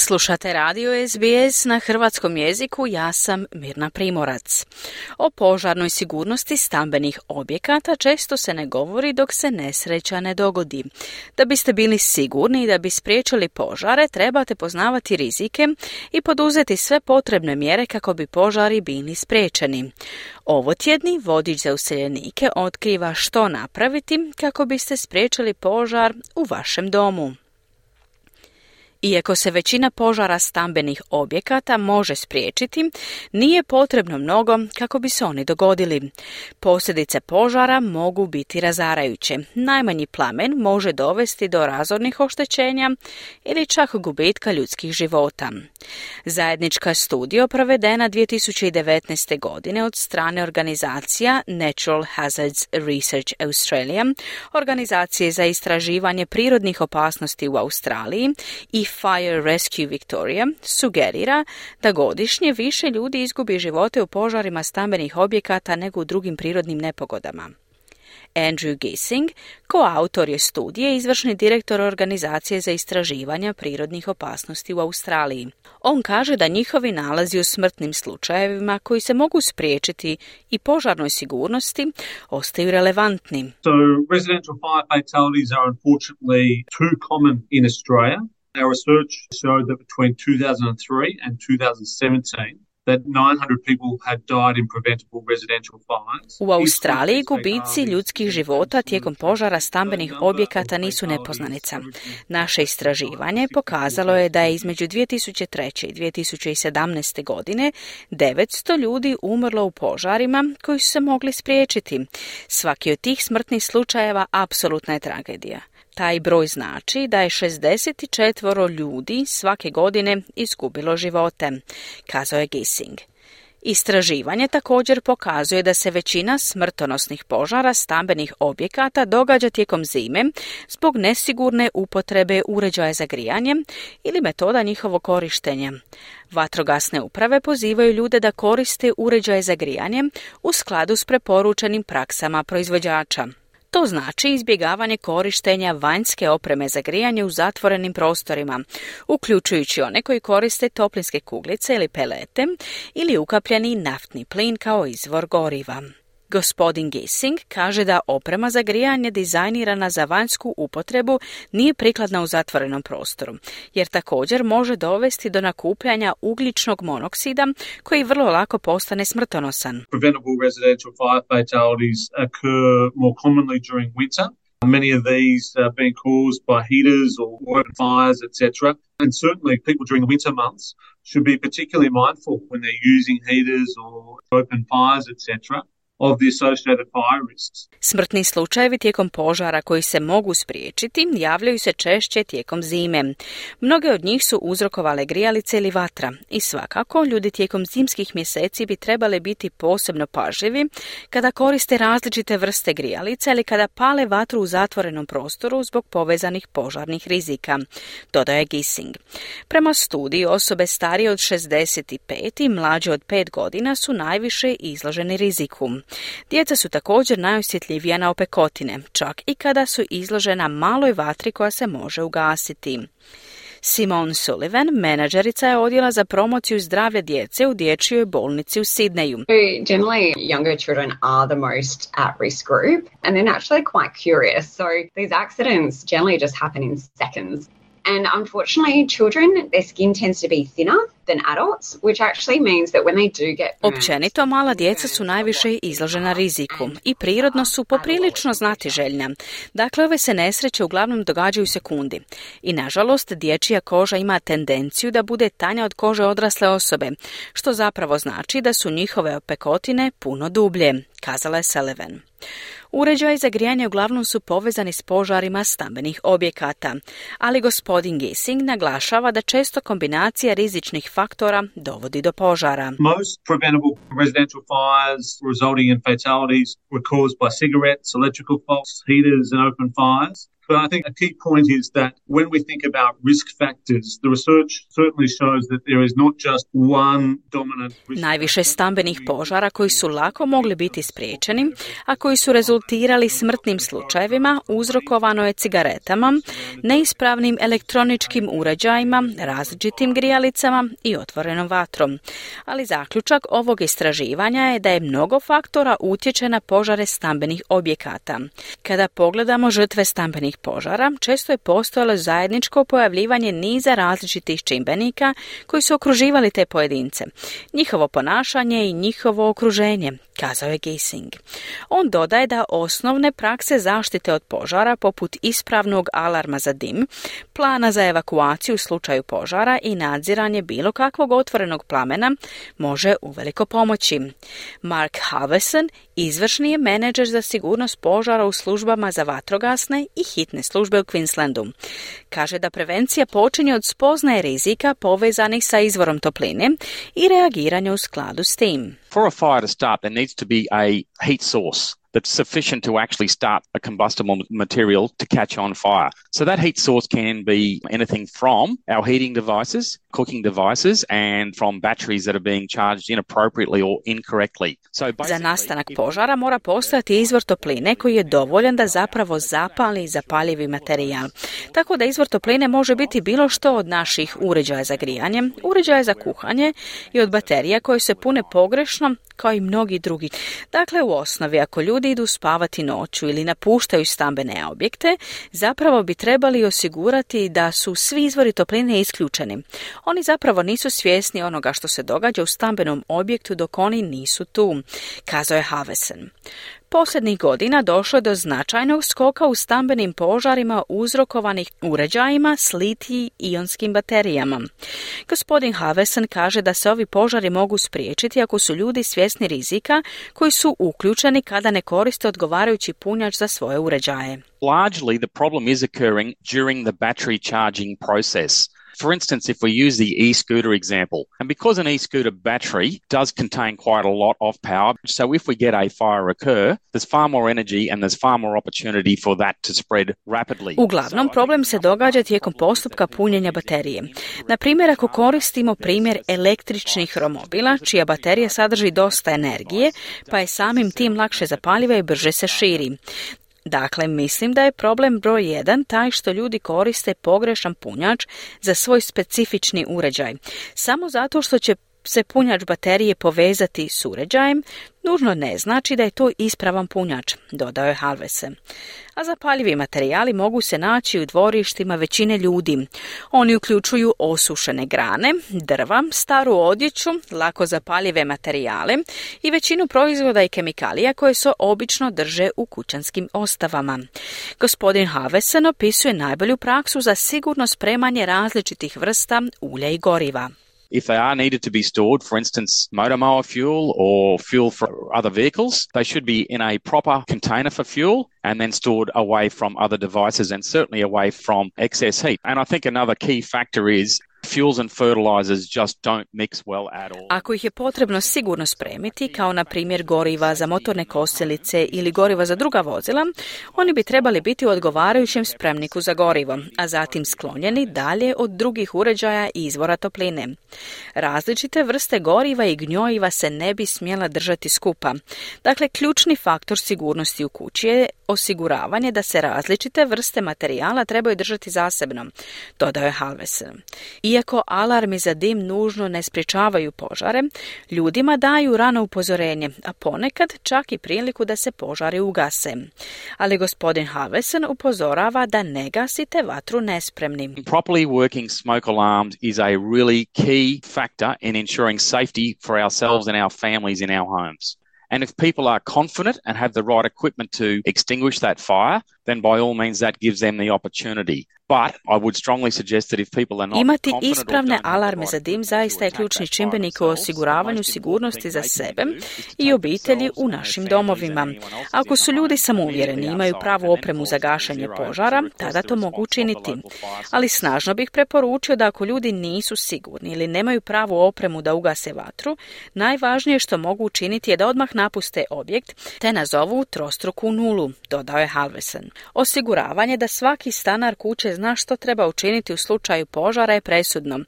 Slušate radio SBS na hrvatskom jeziku, ja sam Mirna Primorac. O požarnoj sigurnosti stambenih objekata često se ne govori dok se nesreća ne dogodi. Da biste bili sigurni i da bi spriječili požare, trebate poznavati rizike i poduzeti sve potrebne mjere kako bi požari bili spriječeni. Ovo tjedni vodič za useljenike otkriva što napraviti kako biste spriječili požar u vašem domu. Iako se većina požara stambenih objekata može spriječiti, nije potrebno mnogo kako bi se oni dogodili. Posljedice požara mogu biti razarajuće. Najmanji plamen može dovesti do razornih oštećenja ili čak gubitka ljudskih života. Zajednička studija provedena 2019. godine od strane organizacija Natural Hazards Research Australia, organizacije za istraživanje prirodnih opasnosti u Australiji i Fire Rescue Victoria sugerira da godišnje više ljudi izgubi živote u požarima stambenih objekata nego u drugim prirodnim nepogodama. Andrew Gissing, koautor je studije izvršni direktor organizacije za istraživanja prirodnih opasnosti u Australiji. On kaže da njihovi nalazi u smrtnim slučajevima koji se mogu spriječiti i požarnoj sigurnosti ostaju relevantni. So residential fire fatalities are unfortunately too common in Australia. Our research showed that between 2003 and 2017, U Australiji gubici ljudskih života tijekom požara stambenih objekata nisu nepoznanica. Naše istraživanje pokazalo je da je između 2003. i 2017. godine 900 ljudi umrlo u požarima koji su se mogli spriječiti. Svaki od tih smrtnih slučajeva apsolutna je tragedija. Taj broj znači da je 64 ljudi svake godine izgubilo živote, kazao je Gissing. Istraživanje također pokazuje da se većina smrtonosnih požara stambenih objekata događa tijekom zime zbog nesigurne upotrebe uređaja za grijanje ili metoda njihovog korištenja. Vatrogasne uprave pozivaju ljude da koriste uređaje za grijanje u skladu s preporučenim praksama proizvođača. To znači izbjegavanje korištenja vanjske opreme za grijanje u zatvorenim prostorima, uključujući one koji koriste toplinske kuglice ili pelete ili ukapljeni naftni plin kao izvor goriva. Gospodin Gissing kaže da oprema za grijanje dizajnirana za vanjsku upotrebu nije prikladna u zatvorenom prostoru, jer također može dovesti do nakupljanja ugljičnog monoksida koji vrlo lako postane smrtonosan. Preventable residential fire fatalities occur more commonly during winter. Many of these are being caused by heaters or open fires, etc. And certainly people during the winter months should be particularly mindful when they're using heaters or open fires, etc of the associated fire risks. Smrtni slučajevi tijekom požara koji se mogu spriječiti javljaju se češće tijekom zime. Mnoge od njih su uzrokovale grijalice ili vatra i svakako ljudi tijekom zimskih mjeseci bi trebali biti posebno pažljivi kada koriste različite vrste grijalica ili kada pale vatru u zatvorenom prostoru zbog povezanih požarnih rizika, dodaje Gissing. Prema studiji osobe starije od 65 i mlađe od 5 godina su najviše izloženi riziku. Djeca su također najosjetljivija na opekotine, čak i kada su izložena maloj vatri koja se može ugasiti. Simon Sullivan, menadžerica je odjela za promociju zdravlja djece u dječjoj bolnici u Sidneju. And unfortunately, children, their skin tends to be thinner than adults, which actually means that when they do get Općenito, mala djeca su najviše izložena riziku i prirodno su poprilično znati željna. Dakle, ove se nesreće uglavnom događaju u sekundi. I nažalost, dječja koža ima tendenciju da bude tanja od kože odrasle osobe, što zapravo znači da su njihove opekotine puno dublje, kazala je Sullivan. Uređaj za grijanje uglavnom su povezani s požarima stambenih objekata, ali gospodin Gissing naglašava da često kombinacija rizičnih faktora dovodi do požara. Most preventable residential fires resulting in fatalities were caused by cigarettes, electrical faults, heaters and open fires. But I think a key point is that when we think about risk factors, the research certainly shows that there is not just one dominant risk Najviše stambenih požara koji su lako mogli biti spriječeni, a koji su rezultirali smrtnim slučajevima uzrokovano je cigaretama, neispravnim elektroničkim uređajima, različitim grijalicama i otvorenom vatrom. Ali zaključak ovog istraživanja je da je mnogo faktora utječe na požare stambenih objekata. Kada pogledamo žrtve stambenih požara, često je postojalo zajedničko pojavljivanje niza različitih čimbenika koji su okruživali te pojedince, njihovo ponašanje i njihovo okruženje, kazao je Gising. On dodaje da osnovne prakse zaštite od požara, poput ispravnog alarma za dim, plana za evakuaciju u slučaju požara i nadziranje bilo kakvog otvorenog plamena, može uveliko pomoći. Mark Halverson, izvršni je menadžer za sigurnost požara u službama za vatrogasne i hitne službe u Queenslandu. Kaže da prevencija počinje od spoznaje rizika povezanih sa izvorom topline i reagiranja u skladu s tim. For a fire to start, there needs to be a heat source that's sufficient to actually start a combustible material to catch on fire. So that heat source can be anything from our heating devices, cooking devices, and from batteries that are being charged inappropriately or incorrectly. So Za nastanak požara mora postojati izvor topline koji je dovoljan da zapravo zapali zapaljivi materijal. Tako da izvor topline može biti bilo što od naših uređaja za grijanje, uređaja za kuhanje i od baterija koje se pune pogrešno kao i mnogi drugi. Dakle, u osnovi, ako ljudi idu spavati noću ili napuštaju stambene objekte, zapravo bi trebali osigurati da su svi izvori topline isključeni. Oni zapravo nisu svjesni onoga što se događa u stambenom objektu dok oni nisu tu, kazao je Havesen. Posljednjih godina došlo je do značajnog skoka u stambenim požarima uzrokovanih uređajima s litiji ionskim baterijama. Gospodin Havesen kaže da se ovi požari mogu spriječiti ako su ljudi svjesni rizika koji su uključeni kada ne koriste odgovarajući punjač za svoje uređaje. Largely the problem is occurring during the battery charging process. For instance, if we use the e-scooter example, and because an e-scooter battery does contain quite a lot of power, so if we get a fire occur, there's far more energy and there's far more opportunity for that to spread rapidly. Uglavnom, problem se događa tijekom postupka punjenja baterije. Na primjer, ako koristimo primjer električnih romobila, čija baterija sadrži dosta energije, pa je samim tim lakše zapaljiva i brže se širi. Dakle, mislim da je problem broj jedan taj što ljudi koriste pogrešan punjač za svoj specifični uređaj. Samo zato što će se punjač baterije povezati s uređajem, nužno ne znači da je to ispravan punjač, dodao je Halvese. A zapaljivi materijali mogu se naći u dvorištima većine ljudi. Oni uključuju osušene grane, drva, staru odjeću, lako zapaljive materijale i većinu proizvoda i kemikalija koje se obično drže u kućanskim ostavama. Gospodin Havesen opisuje najbolju praksu za sigurno spremanje različitih vrsta ulja i goriva. If they are needed to be stored, for instance, motor mower fuel or fuel for other vehicles, they should be in a proper container for fuel and then stored away from other devices and certainly away from excess heat. And I think another key factor is fuels and fertilizers just don't mix well at all. Ako ih je potrebno sigurno spremiti, kao na primjer goriva za motorne kosilice ili goriva za druga vozila, oni bi trebali biti u odgovarajućem spremniku za gorivo, a zatim sklonjeni dalje od drugih uređaja i izvora topline. Različite vrste goriva i gnjojiva se ne bi smjela držati skupa. Dakle, ključni faktor sigurnosti u kući je osiguravanje da se različite vrste materijala trebaju držati zasebno, dodao je Halvesen. Iako alarmi za dim nužno ne sprječavaju požare, ljudima daju rano upozorenje, a ponekad čak i priliku da se požari ugase. Ali gospodin Halvesen upozorava da ne gasite vatru nespremni. Properly working smoke alarms is a really key factor in ensuring safety for ourselves and our families in our homes. And if people are confident and have the right equipment to extinguish that fire, then by all means that gives them the opportunity. But I would strongly suggest that if people are not Imati ispravne alarme za dim zaista je ključni čimbenik u osiguravanju sigurnosti za sebe i obitelji u našim domovima. Ako su ljudi samouvjereni, immediately imaju pravu opremu za gašenje 0 požara, tada to mogu učiniti. Ali snažno bih preporučio da ako ljudi nisu sigurni ili nemaju pravu opremu da ugase vatru, najvažnije što mogu učiniti je da odmah napuste objekt te nazovu trostruku nulu, dodao je Halvesen. Osiguravanje da svaki stanar kuće zna što treba učiniti u slučaju požara je presudno.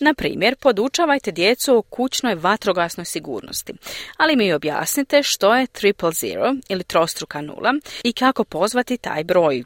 Na primjer, podučavajte djecu o kućnoj vatrogasnoj sigurnosti, ali mi objasnite što je triple zero ili trostruka nula i kako pozvati taj broj.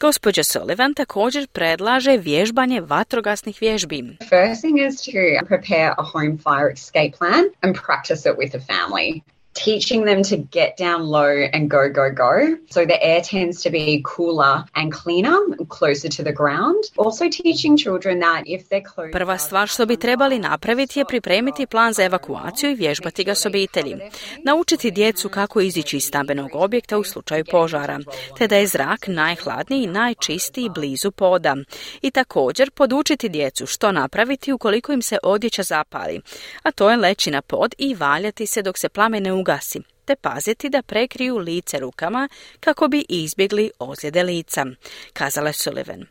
Gospođa Sullivan također predlaže vježbanje vatrogasnih vježbi. First thing is to prepare a home fire escape plan and practice it with the family. Teaching them to get down low and go, go, go. So the air tends to be cooler and cleaner, closer to the ground. Also teaching children that if they're close... Prva stvar što bi trebali napraviti je pripremiti plan za evakuaciju i vježbati ga s obitelji. Naučiti djecu kako izići iz stambenog objekta u slučaju požara, te da je zrak najhladniji i najčistiji blizu poda. I također podučiti djecu što napraviti ukoliko im se odjeća zapali, a to je leći na pod i valjati se dok se plamen ne ugasi, te paziti da prekriju lice rukama kako bi izbjegli ozljede lica, kazala Sullivan.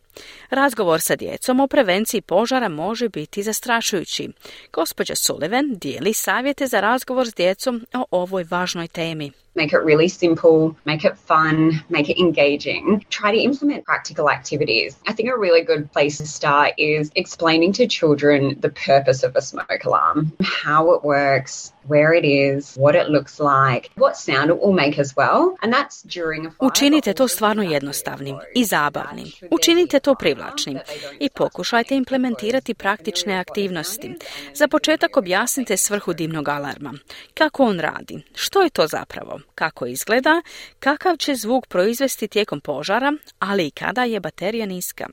Razgovor sa djecom o prevenciji požara može biti zastrašujući. Gospođa Sullivan dijeli savjete za razgovor s djecom o ovoj važnoj temi. make it really simple, make it fun, make it engaging. Try to implement practical activities. I think a really good place to start is explaining to children the purpose of a smoke alarm, how it works, where it is, what it looks like, what sound it will make as well. And that's during a fire. Učinite to stvarno jednostavnim i zabavnim. Učinite to privlačnim i pokušajte implementirati praktične aktivnosti. Za početak objasnite svrhu dimnog alarma. Kako on radi? Što je to zapravo? Kako izgleda? Kakav će zvuk proizvesti tijekom požara, ali i kada je baterija niska?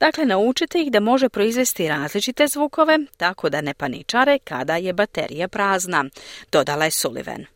Dakle, naučite ih da može proizvesti različite zvukove, tako da ne paničare kada je baterija prazna, dodala je Sullivan.